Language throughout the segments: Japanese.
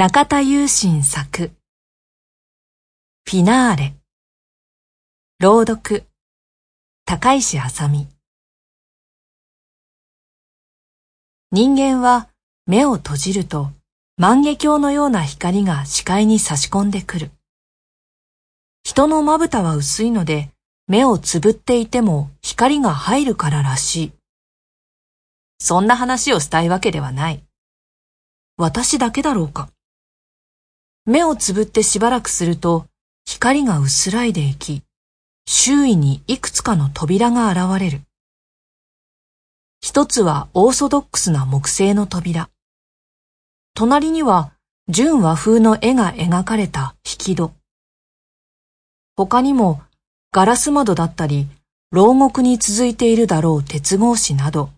中田雄心作フィナーレ朗読高石あさみ人間は目を閉じると万華鏡のような光が視界に差し込んでくる。人のまぶたは薄いので目をつぶっていても光が入るかららしい。そんな話をしたいわけではない。私だけだろうか。目をつぶってしばらくすると光が薄らいでいき、周囲にいくつかの扉が現れる。一つはオーソドックスな木製の扉。隣には純和風の絵が描かれた引き戸。他にもガラス窓だったり、牢獄に続いているだろう鉄格子など、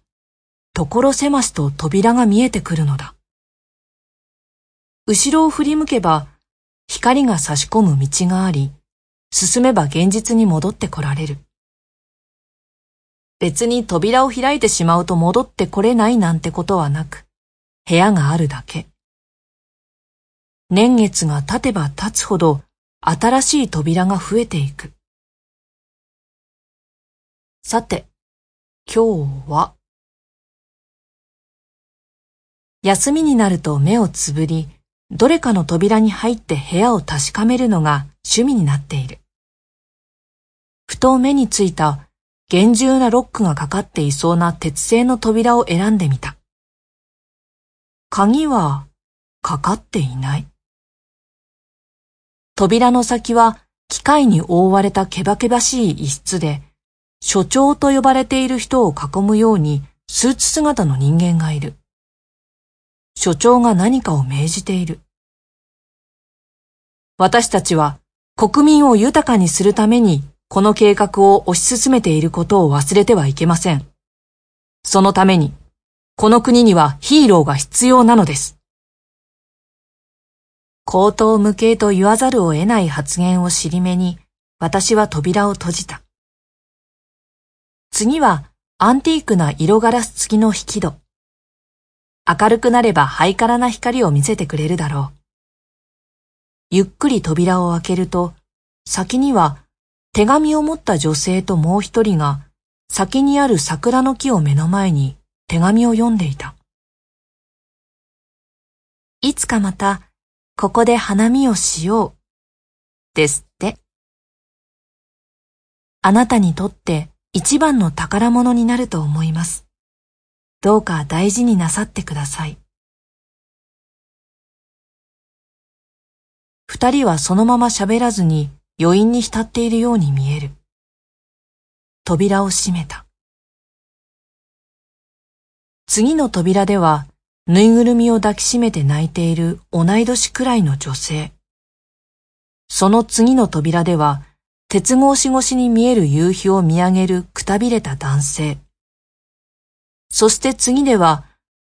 所狭しと扉が見えてくるのだ。後ろを振り向けば、光が差し込む道があり、進めば現実に戻ってこられる。別に扉を開いてしまうと戻ってこれないなんてことはなく、部屋があるだけ。年月が経てば経つほど新しい扉が増えていく。さて、今日は、休みになると目をつぶり、どれかの扉に入って部屋を確かめるのが趣味になっている。ふと目についた厳重なロックがかかっていそうな鉄製の扉を選んでみた。鍵はかかっていない。扉の先は機械に覆われたけばけばしい一室で、所長と呼ばれている人を囲むようにスーツ姿の人間がいる。所長が何かを命じている。私たちは国民を豊かにするためにこの計画を推し進めていることを忘れてはいけません。そのために、この国にはヒーローが必要なのです。口頭無形と言わざるを得ない発言を尻目に、私は扉を閉じた。次は、アンティークな色ガラス付きの引き戸。明るくなればハイカラな光を見せてくれるだろう。ゆっくり扉を開けると、先には手紙を持った女性ともう一人が先にある桜の木を目の前に手紙を読んでいた。いつかまたここで花見をしよう。ですって。あなたにとって一番の宝物になると思います。どうか大事になさってください。二人はそのまま喋らずに余韻に浸っているように見える。扉を閉めた。次の扉では、ぬいぐるみを抱きしめて泣いている同い年くらいの女性。その次の扉では、鉄格子越しに見える夕日を見上げるくたびれた男性。そして次では、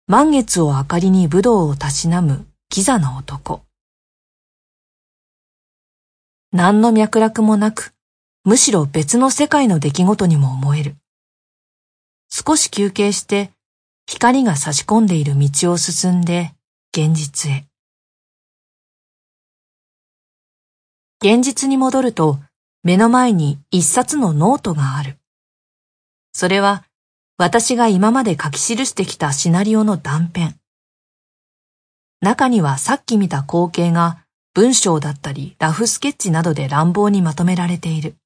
満月を明かりに武道をたしなむキザな男。何の脈絡もなく、むしろ別の世界の出来事にも思える。少し休憩して、光が差し込んでいる道を進んで、現実へ。現実に戻ると、目の前に一冊のノートがある。それは、私が今まで書き記してきたシナリオの断片。中にはさっき見た光景が文章だったりラフスケッチなどで乱暴にまとめられている。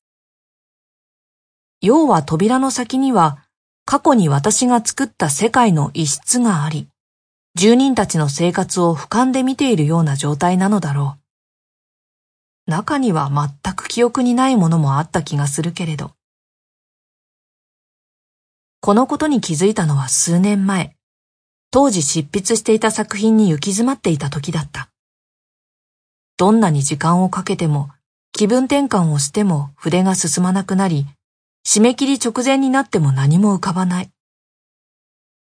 要は扉の先には過去に私が作った世界の一室があり、住人たちの生活を俯瞰で見ているような状態なのだろう。中には全く記憶にないものもあった気がするけれど。このことに気づいたのは数年前、当時執筆していた作品に行き詰まっていた時だった。どんなに時間をかけても、気分転換をしても筆が進まなくなり、締め切り直前になっても何も浮かばない。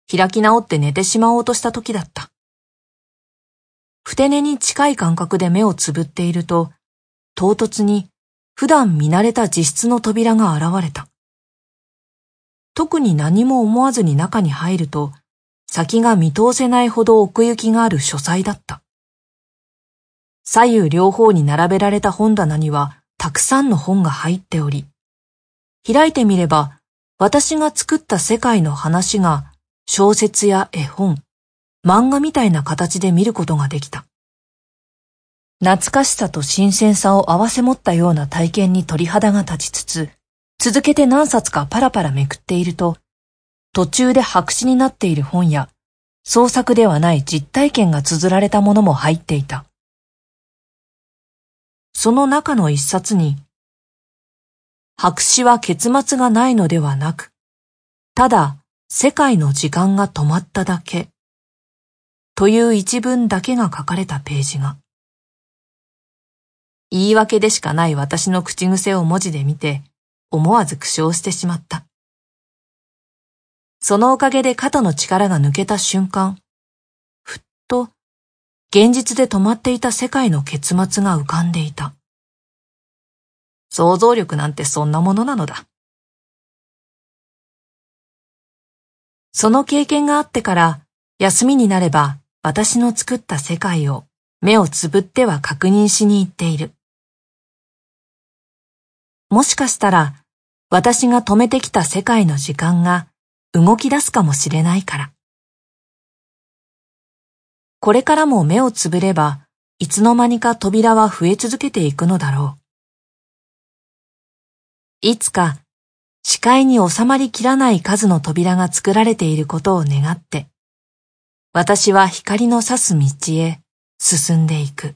開き直って寝てしまおうとした時だった。ふて寝に近い感覚で目をつぶっていると、唐突に普段見慣れた自室の扉が現れた。特に何も思わずに中に入ると、先が見通せないほど奥行きがある書斎だった。左右両方に並べられた本棚にはたくさんの本が入っており、開いてみれば私が作った世界の話が小説や絵本、漫画みたいな形で見ることができた。懐かしさと新鮮さを合わせ持ったような体験に鳥肌が立ちつつ、続けて何冊かパラパラめくっていると、途中で白紙になっている本や、創作ではない実体験が綴られたものも入っていた。その中の一冊に、白紙は結末がないのではなく、ただ世界の時間が止まっただけ、という一文だけが書かれたページが。言い訳でしかない私の口癖を文字で見て、思わず苦笑してしまった。そのおかげで肩の力が抜けた瞬間、ふっと現実で止まっていた世界の結末が浮かんでいた。想像力なんてそんなものなのだ。その経験があってから休みになれば私の作った世界を目をつぶっては確認しに行っている。もしかしたら私が止めてきた世界の時間が動き出すかもしれないから。これからも目をつぶれば、いつの間にか扉は増え続けていくのだろう。いつか視界に収まりきらない数の扉が作られていることを願って、私は光の差す道へ進んでいく。